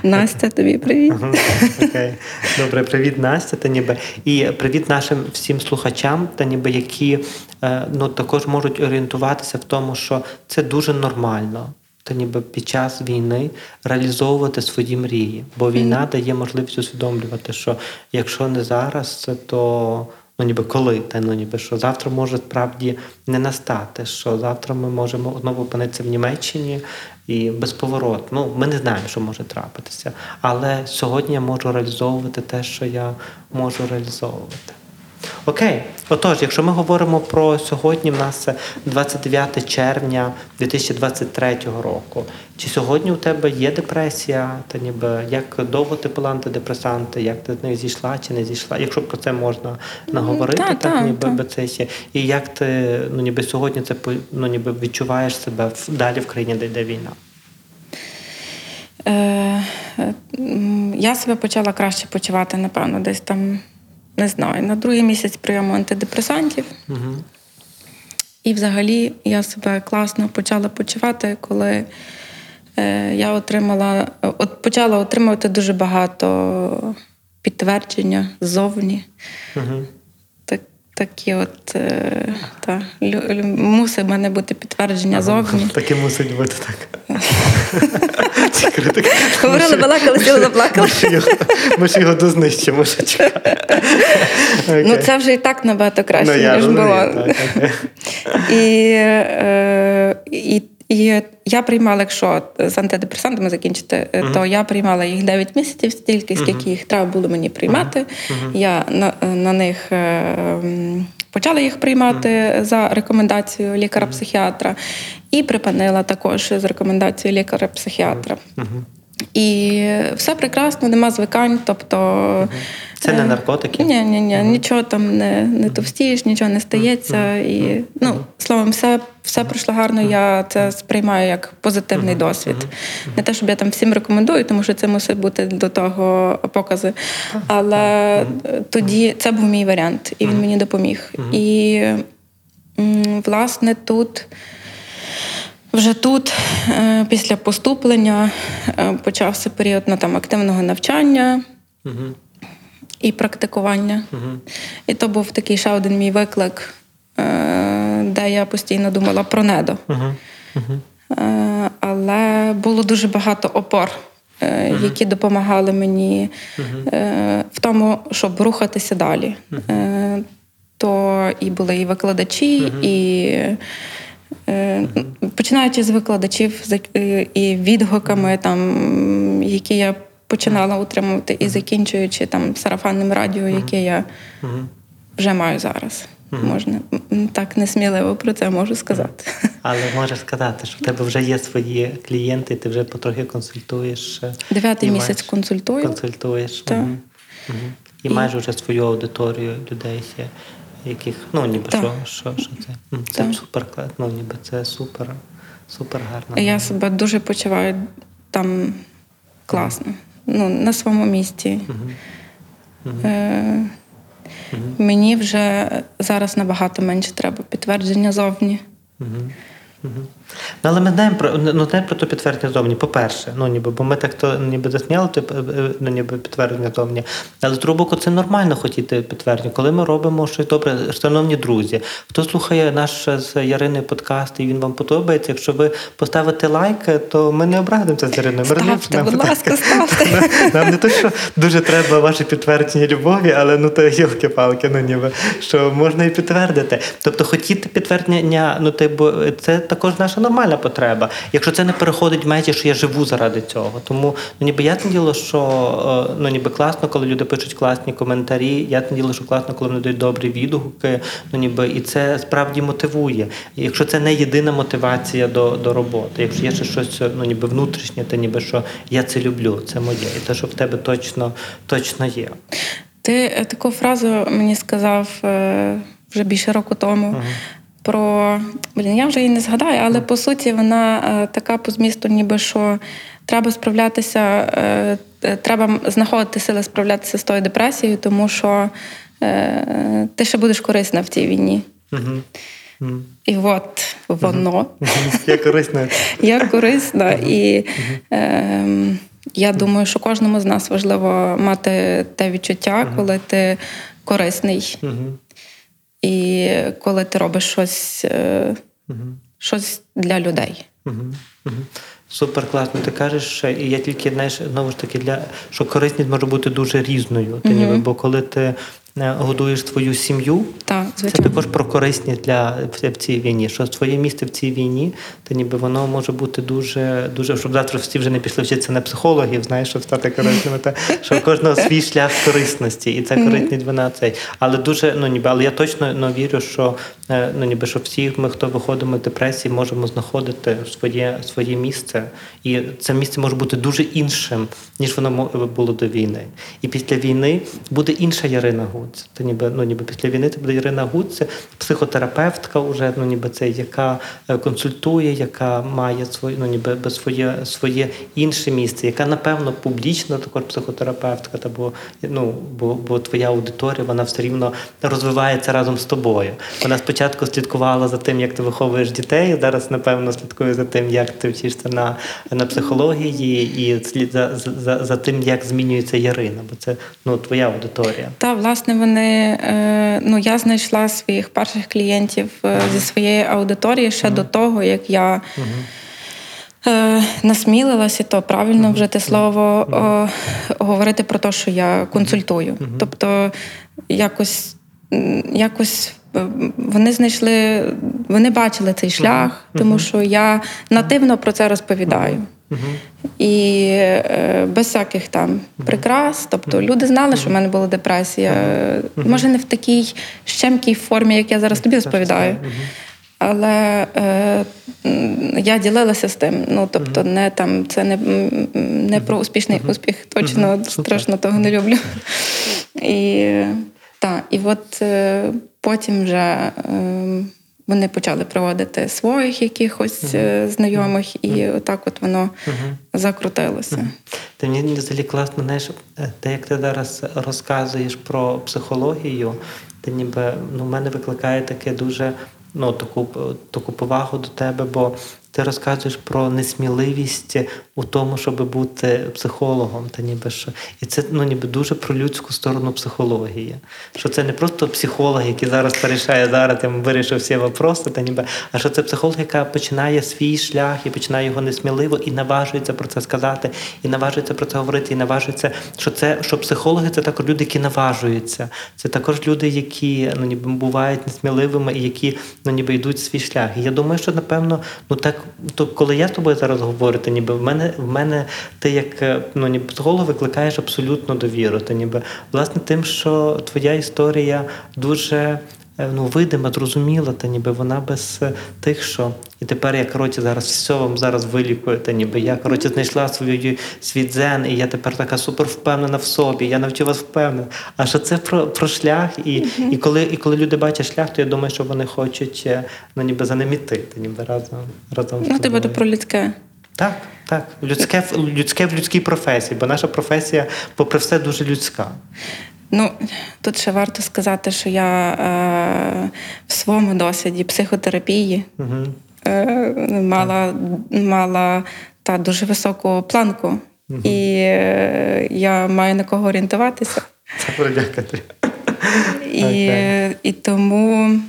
Настя, тобі привіт. Окей. Добре, привіт, Настя. Та ніби і привіт нашим всім слухачам, та ніби які е, ну також можуть орієнтуватися в тому, що це дуже нормально. Та ніби під час війни реалізовувати свої мрії, бо війна дає можливість усвідомлювати, що якщо не зараз, то ну ніби коли, та ну ніби що завтра може справді не настати, що завтра ми можемо знову опинитися в Німеччині і безповоротно. Ну, ми не знаємо, що може трапитися. Але сьогодні я можу реалізовувати те, що я можу реалізовувати. Окей, отож, якщо ми говоримо про сьогодні, в нас це 29 червня 2023 року. Чи сьогодні у тебе є депресія? Та ніби як довго ти пила антидепресанти, як ти з них зійшла чи не зійшла? Якщо про це можна наговорити, та, так, та, ніби та. це ще. І як ти ну ніби сьогодні це ну, ніби відчуваєш себе в- далі в країні, де йде війна? Е, е, я себе почала краще почувати, напевно, десь там, не знаю, на другий місяць прийому антидепресантів. Угу. І взагалі я себе класно почала почувати, коли е, я отримала, от почала отримувати дуже багато підтвердження ззовні. Угу. Так, такі от е, та, лю, лю, мусить в мене бути підтвердження зовні. Таке мусить бути так. Говорили, балакали, сіли, заплакали. Ми ж його, ми дознищимо. Ну, це вже і так набагато краще, Ну, ніж було. І, е, і, я приймала, якщо з антидепресантами закінчити, е, то я приймала їх 9 місяців, стільки, скільки їх треба було мені приймати. Я на, на них е, почала їх приймати за рекомендацією лікаря-психіатра і припинила також з рекомендацією лікаря-психіатра. І все прекрасно, нема звикань. Тобто Це не е, наркотики? Ні, ні, ні, нічого там не, не товстієш, нічого не стається. І, ну, словом, все, все пройшло гарно. Я це сприймаю як позитивний досвід. Не те, щоб я там всім рекомендую, тому що це мусить бути до того покази. Але тоді це був мій варіант, і він мені допоміг. І власне тут. Вже тут, е, після поступлення, е, почався період ну, там, активного навчання Мгм. і практикування. Мгм. І то був такий ще один мій виклик, е, де я постійно думала про недо. Е, Але було дуже багато опор, які допомагали мені в тому, щоб рухатися далі. То і були і викладачі, і починаючи з викладачів е, і відгуками, там, які я починала утримувати, і закінчуючи там сарафанним радіо, яке я вже маю зараз. Можна так несміливо про це можу сказати. Але можеш сказати, що в тебе вже є свої клієнти, ти вже потрохи консультуєш. е, Дев'ятий місяць маєш- консультую. Консультуєш. Так. Мгм. І І- маєш вже свою аудиторію людей, яких, ну ніби Так. що, що, що це. Це Так. супер ну ніби це супер, супер гарно. Я себе дуже почуваю там класно. Ну, на своєму місці. Е, Мені вже зараз набагато менше треба підтвердження зовні. Угу. Мгм. Ну, але ми знаємо про ну, знаємо про то підтвердження зовні. По-перше, ну ніби, бо ми так то ніби засняли то, е, е, ну, ніби підтвердження зовні. Але з другого боку, це нормально хотіти підтвердження. Коли ми робимо щось добре, шановні друзі, хто слухає наш з Яриною подкаст і він вам подобається. Якщо ви поставите лайк, то ми не обрадимося з Яриною. Ставте, будь ласка, ставте. нам не то, що дуже треба ваше підтвердження любові, але ну то гілки-палки, ну ніби що можна і підтвердити. Тобто хотіти підтвердження, ну ти бо це також наша нормальна потреба. Якщо це не переходить межі, що я живу заради цього. Тому ну ніби ясне діло, що е, ну ніби класно, коли люди пишуть класні коментарі. Ясне діло, що класно, коли вони дають добрі відгуки. Ну ніби і це справді мотивує. Якщо це не єдина мотивація до, до роботи, якщо є ще щось ну ніби внутрішнє, то ніби що я це люблю, це моє, і те, що в тебе точно точно є. Ти е, таку фразу мені сказав е, вже більше року тому. Про блін, я вже її не згадаю, але по суті вона е, така по змісту, ніби що треба справлятися, е, е, треба знаходити сили справлятися з тою депресією, тому що ти ще будеш корисна в цій війні. Угу. І от воно. Я корисна. Я корисна, і е, я думаю, що кожному з нас важливо мати те відчуття, коли ти корисний. І коли ти робиш щось, угу. Щось для людей. Угу. Супер класно. Ти кажеш, що і я тільки знаєш, знову ж таки, для що корисність може бути дуже різною. Ти ніби, бо коли ти годуєш свою сім'ю, Так, це також про корисність для в цій війні. Що своє місце в цій війні, то ніби воно може бути дуже, дуже, щоб завтра всі вже не пішли вчитися на психологів, знаєш, щоб стати корисними. Та що кожного свій шлях корисності, і ця корисність вона цей. Але дуже ну ніби, але я точно ну, вірю, що е, ну ніби що всі ми, хто виходимо з депресії, можемо знаходити своє своє місце, і це місце може бути дуже іншим, ніж воно було до війни. І після війни буде інша Ярина Гусь. Гуц. Це ніби ну ніби після війни це буде Ірина Гуц, психотерапевтка, вже ну ніби це яка е, консультує, яка має своє, ну ніби своє своє інше місце, яка напевно публічно також психотерапевтка, та бо ну бо, бо твоя аудиторія вона все рівно розвивається разом з тобою. Вона спочатку слідкувала за тим, як ти виховуєш дітей. Зараз напевно слідкує за тим, як ти вчишся на, на психології, і слід за, за, за тим, як змінюється Ярина, бо це ну твоя аудиторія. Та власне вони е, ну я знайшла своїх перших клієнтів е, зі своєї аудиторії ще до того, як я. Е, Насмілилася, то правильно вжити слово о, говорити про те, що я консультую. Тобто, якось якось вони знайшли, вони бачили цей шлях, тому що я нативно про це розповідаю. І е, без всяких там прикрас. Тобто люди знали, що в мене була депресія. Може, не в такій щемкій формі, як я зараз тобі розповідаю. Але е, я ділилася з тим. Ну тобто, не там це не, не про успішний успіх. Точно страшно того не люблю. І так, і от е, потім вже е, вони почали проводити своїх якихось е, знайомих, і отак от воно закрутилося. Ти мені взагалі класно, знаєш, е, те, як ти зараз розказуєш про психологію, ти ніби ну, в мене викликає таке дуже ну, таку, таку повагу до тебе, бо ти розказуєш про несміливість у тому, щоб бути психологом, та ніби що. І це ну, ніби дуже про людську сторону психології. Що це не просто психолог, який зараз порішає зараз, я вирішив всі вопроси, та ніби, а що це психолог, яка починає свій шлях і починає його несміливо і наважується про це сказати, і наважується про це говорити, і наважується, що це що психологи це також люди, які наважуються. Це також люди, які ну, ніби бувають несміливими і які ну, ніби йдуть свій шлях. І я думаю, що напевно, ну так, то коли я з тобою зараз говорю, то ніби в мене в мене ти як е, ну, ніби психолог викликаєш абсолютно довіру. Ти ніби власне тим, що твоя історія дуже ну, видима, зрозуміла, та ніби вона без е, тих, що і тепер я коротше зараз все вам зараз вилікую, та ніби я коротше знайшла свою свій дзен, і я тепер така супер впевнена в собі. Я навчу вас впевнена. А що це про, про шлях, і, і коли і коли люди бачать шлях, то я думаю, що вони хочуть е, ну, ніби за ним іти, та ніби разом разом. Ну, тебе тобою. про людське. Так, так. Людське, людське в людській професії, бо наша професія, попри все, дуже людська. Ну, тут ще варто сказати, що я е, в своєму досвіді психотерапії Угу. е, мала, мала та дуже високу планку. І е, я маю на кого орієнтуватися. Це. І, і, тому,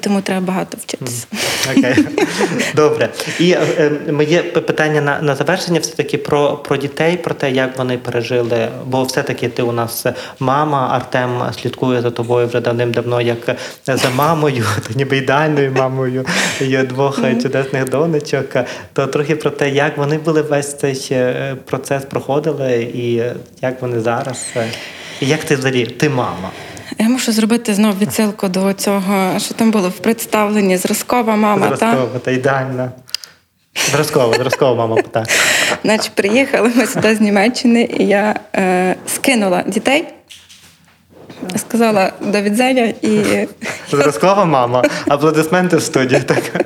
тому треба багато вчитися. Окей. Добре. І е, моє питання на, на завершення все-таки про, про дітей, про те, як вони пережили. Бо все-таки ти у нас мама, Артем слідкує за тобою вже давним-давно, як за мамою, ніби ідеальною мамою є двох чудесних донечок. То трохи про те, як вони були весь цей е, процес проходили, і як вони зараз. е, І як ти взагалі, ти мама? Я мушу зробити знов відсилку до цього, що там було в представленні зразкова мама. Зразкова, та ідеальна. Зразкова, зразкова мама, так. Значить, приїхали ми сюди з Німеччини, і я е, скинула дітей, сказала до відзення і Зразкова мама. Аплодисменти в студії. Так.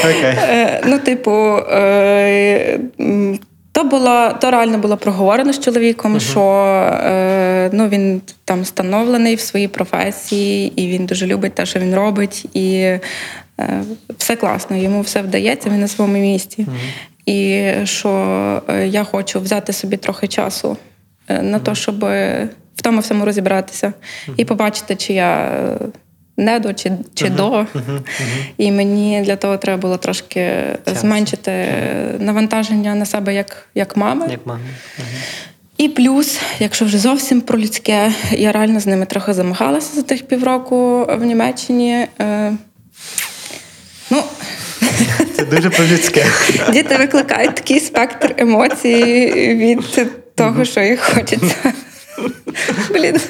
Окей. е, ну, типу, е, то було то реально було проговорено з чоловіком, що е, ну, він там встановлений в своїй професії, і він дуже любить те, що він робить, і е, все класно, йому все вдається, він на своєму місці. І що е, я хочу взяти собі трохи часу е, на те, щоб в тому всьому розібратися і побачити, чи я не до, чи, чи до. І мені для того треба було трошки зменшити навантаження на себе як, як мами. Як. І плюс, якщо вже зовсім про людське, я реально з ними трохи замагалася за тих півроку в Німеччині. Е, ну, Це дуже по-людське. діти викликають такий спектр емоцій від того, що їх хочеться. Блін.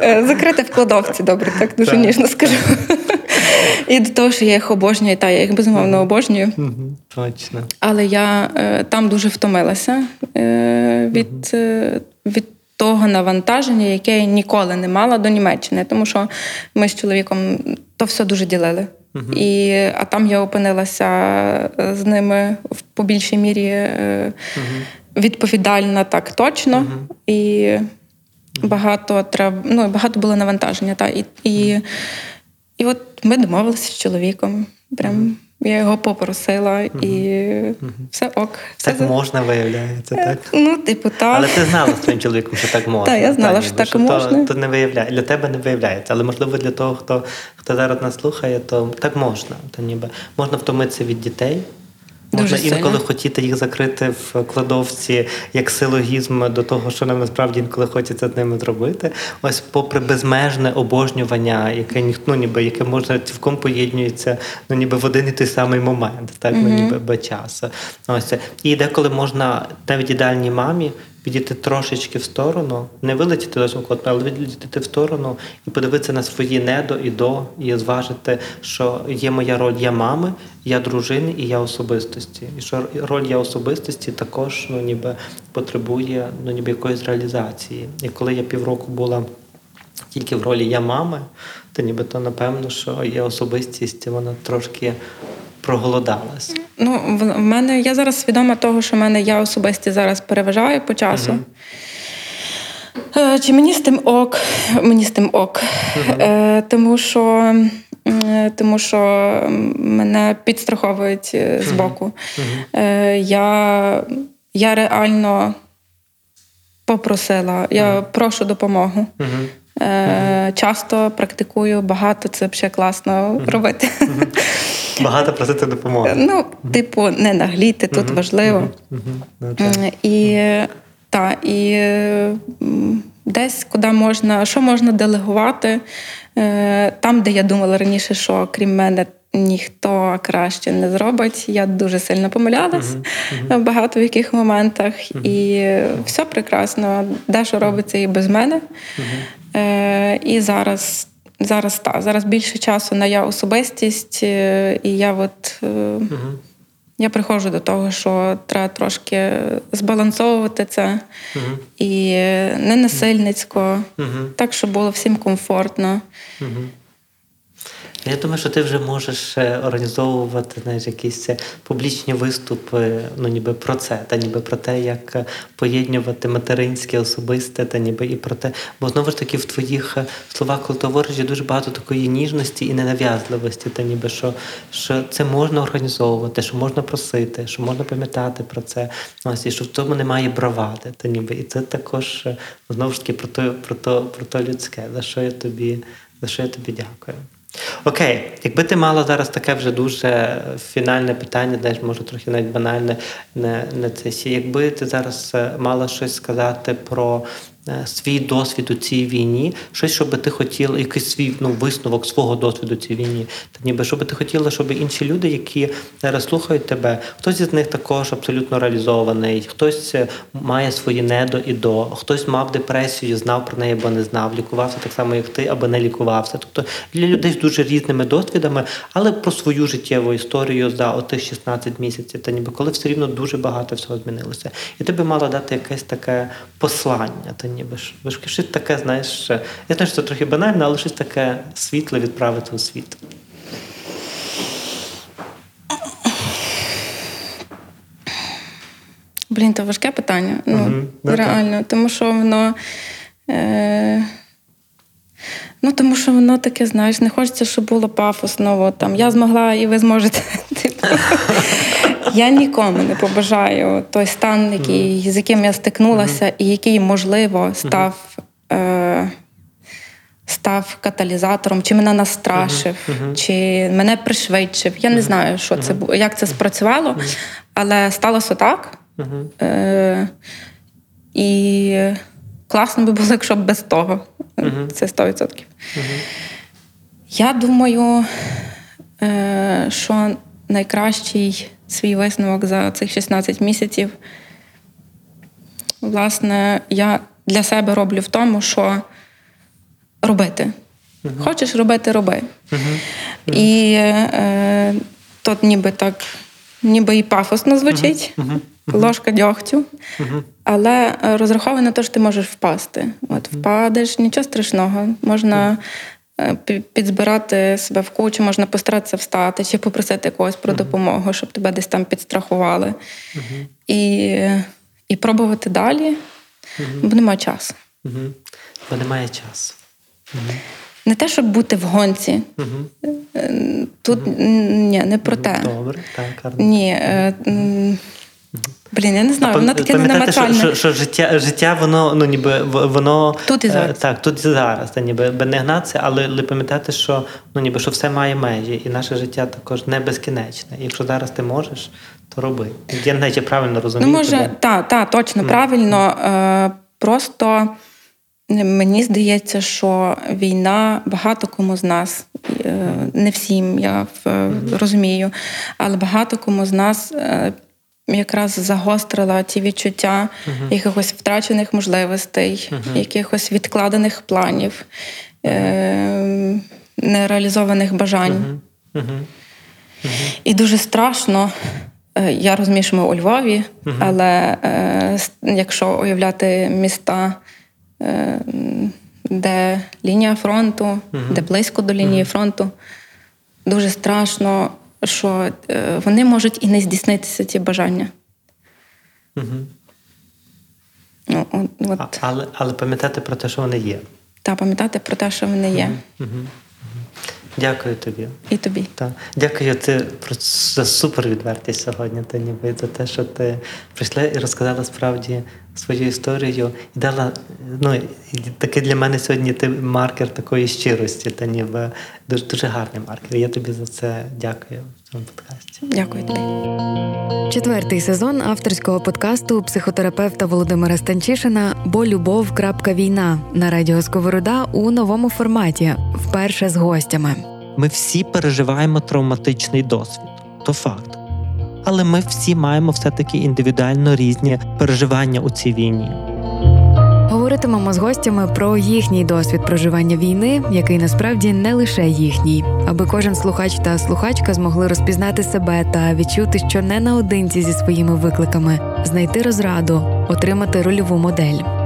Е, в кладовці, добре, так дуже ніжно скажу. І до того, що я їх обожнюю, та я їх безумовно обожнюю. Точно. Але я е, там дуже втомилася е, від, від того навантаження, яке я ніколи не мала до Німеччини, тому що ми з чоловіком то все дуже ділили. І, А там я опинилася з ними в по більшій мірі uh-huh. відповідальна так точно. Uh-huh. І багато треба, ну, багато було навантаження. Та, і, і, і от ми домовилися з чоловіком. Прям я його попросила, і угу. все ок. Все так за... можна, виявляється, е, так? Ну, типу, так. Але ти знала з твоїм чоловіком, що так можна. Так, я знала, що так можна. То, то не виявляє. Для тебе не виявляється. Але можливо для того, хто хто зараз нас слухає, то так можна. То ніби можна втомитися від дітей. Можна Дуже інколи сильно. хотіти їх закрити в кладовці як силогізм до того, що нам насправді інколи хочеться з ними зробити. Ось, попри безмежне обожнювання, яке ніхто ну, ніби яке можна цілком поєднується, ну ніби в один і той самий момент, так mm-hmm. ну, ніби без часу. Ось і деколи можна навіть ідеальній мамі підійти трошечки в сторону, не вилетіти до свого але відлетіти в сторону і подивитися на свої недо і до, і зважити, що є моя роль я мами, я дружини і я особистості. І що роль я особистості також ну, ніби потребує ну, ніби якоїсь реалізації. І коли я півроку була тільки в ролі я мами, то ніби то напевно, що є особистість, вона трошки проголодалась. Ну, в мене я зараз свідома того, що в мене я особисті зараз переважаю по часу. Uh-huh. Чи мені з тим ок? Мені з тим ок. Uh-huh. Тому що тому що мене підстраховують е, з боку. Uh-huh. Я я реально попросила, я прошу допомогу. Часто практикую багато, це взагалі класно робити. Багато просити допомоги. Ну, типу, не нагліти, тут важливо. Ну, і та, і десь куди можна, що можна делегувати. Е, там, де я думала раніше, що крім мене ніхто краще не зробить. Я дуже сильно помилялась uh-huh, uh-huh. багато в яких моментах, uh-huh. і все прекрасно, дещо робиться і без мене. Е, І зараз Зараз так, зараз більше часу на я особистість, е, і я от угу. я приходжу до того, що треба трошки збалансовувати це угу. і не насильницько, угу. так, щоб було всім комфортно. Я думаю, що ти вже можеш е, організовувати знаєш, якісь е, публічні виступи, ну ніби про це, та ніби про те, як е, поєднувати материнське, особисте, та ніби і про те. Бо знову ж таки в твоїх словах, є дуже багато такої ніжності і ненав'язливості, та ніби що що це можна організовувати, що можна просити, що можна пам'ятати про це. Ось і що в тому немає бравади, та ніби і це також знову ж таки про то, про то, про то людське. За що я тобі, за що я тобі дякую. Окей, якби ти мала зараз таке вже дуже фінальне питання, десь може трохи навіть банальне, не не це. Якби ти зараз е, мала щось сказати про свій досвід у цій війні, щось, що би ти хотіла, якийсь свій ну, висновок свого досвіду цій війні. Та ніби що би ти хотіла, щоб інші люди, які зараз слухають тебе, хтось із них також абсолютно реалізований, хтось е, має свої недо і до, хтось мав депресію, знав про неї або не знав, лікувався так само, як ти, або не лікувався. Тобто для людей з дуже різними досвідами, але про свою життєву історію за отих 16 місяців, та ніби коли все рівно дуже багато всього змінилося. І ти би мала дати якесь таке послання. Та ніби ж щось таке, знаєш, я знаю, що це трохи банально, але щось таке світле відправити у світ. Блін, це важке питання. Ну, угу. Реально, тому що воно. Е... Ну, тому що воно таке, знаєш, не хочеться, щоб було пафосно. Там я змогла і ви зможете. Я нікому не побажаю той стан, який, з яким я стикнулася, і який, можливо, став. Е- Став каталізатором, чи мене настрашив, чи мене пришвидшив. Я не знаю, що це було, як це спрацювало, але сталося так. Е- І класно би було, якщо б без того. Це 100%. Я думаю, е- що найкращий свій висновок за цих 16 місяців. Власне, я для себе роблю в тому, що робити. Uh-huh. Хочеш робити, роби. Uh-huh. Uh-huh. І е, тут ніби так ніби і пафосно звучить, ложка дьогтю, але розраховано те, що ти можеш впасти. От впадеш, нічого страшного. Можна підзбирати себе в кучу, можна постаратися встати чи попросити когось про допомогу, щоб тебе десь там підстрахували. І, і пробувати далі, бо немає часу. Мгм. Бо немає часу. Не те, щоб бути в гонці. Мгм. Е, Тут ні, не про те. Добре, так, гарно. Ні. Блін, я не знаю, воно таке Пам'ятаєте, що, що, що життя, життя, воно ну ніби воно Тут і е, зараз. Так, тут і зараз, та ніби не гнатися, але, але пам'ятати, що ну ніби що все має межі, і наше життя також не безкінечне. І Якщо зараз ти можеш, то роби. Я не знаю, чи правильно Ну, розумію. може, тебе. та, точно, правильно. Е, просто мені здається, що війна багато кому з нас, е, не всім, я розумію, але багато кому з нас. Якраз загострила ті відчуття якихось втрачених можливостей, якихось відкладених планів, е- нереалізованих бажань. І дуже страшно. Е, Я розумію, що ми у Львові, але е, якщо уявляти міста, е, де лінія фронту, де близько до лінії фронту, дуже страшно, що е, вони можуть і не здійснитися ці бажання. Мгм. Ну, от, от, А, але, але пам'ятати про те, що вони є. та пам'ятати про те, що вони є. Дякую тобі. і тобі. Так. Дякую ти за супер відвертість сьогодні. Та ніби за те, що ти прийшла і розказала справді свою історію і дала. Ну такий для мене сьогодні ти маркер такої щирості. Та ніби дуже дуже гарний маркер. Я тобі за це дякую в цьому подкасті. Дякую тобі. Четвертий сезон авторського подкасту психотерапевта Володимира Станчишина Бо любов. Війна на радіо Сковорода у новому форматі, вперше з гостями. Ми всі переживаємо травматичний досвід, то факт. Але ми всі маємо все-таки індивідуально різні переживання у цій війні. Говоритимемо з гостями про їхній досвід проживання війни, який насправді не лише їхній, аби кожен слухач та слухачка змогли розпізнати себе та відчути, що не наодинці зі своїми викликами, знайти розраду, отримати рольову модель.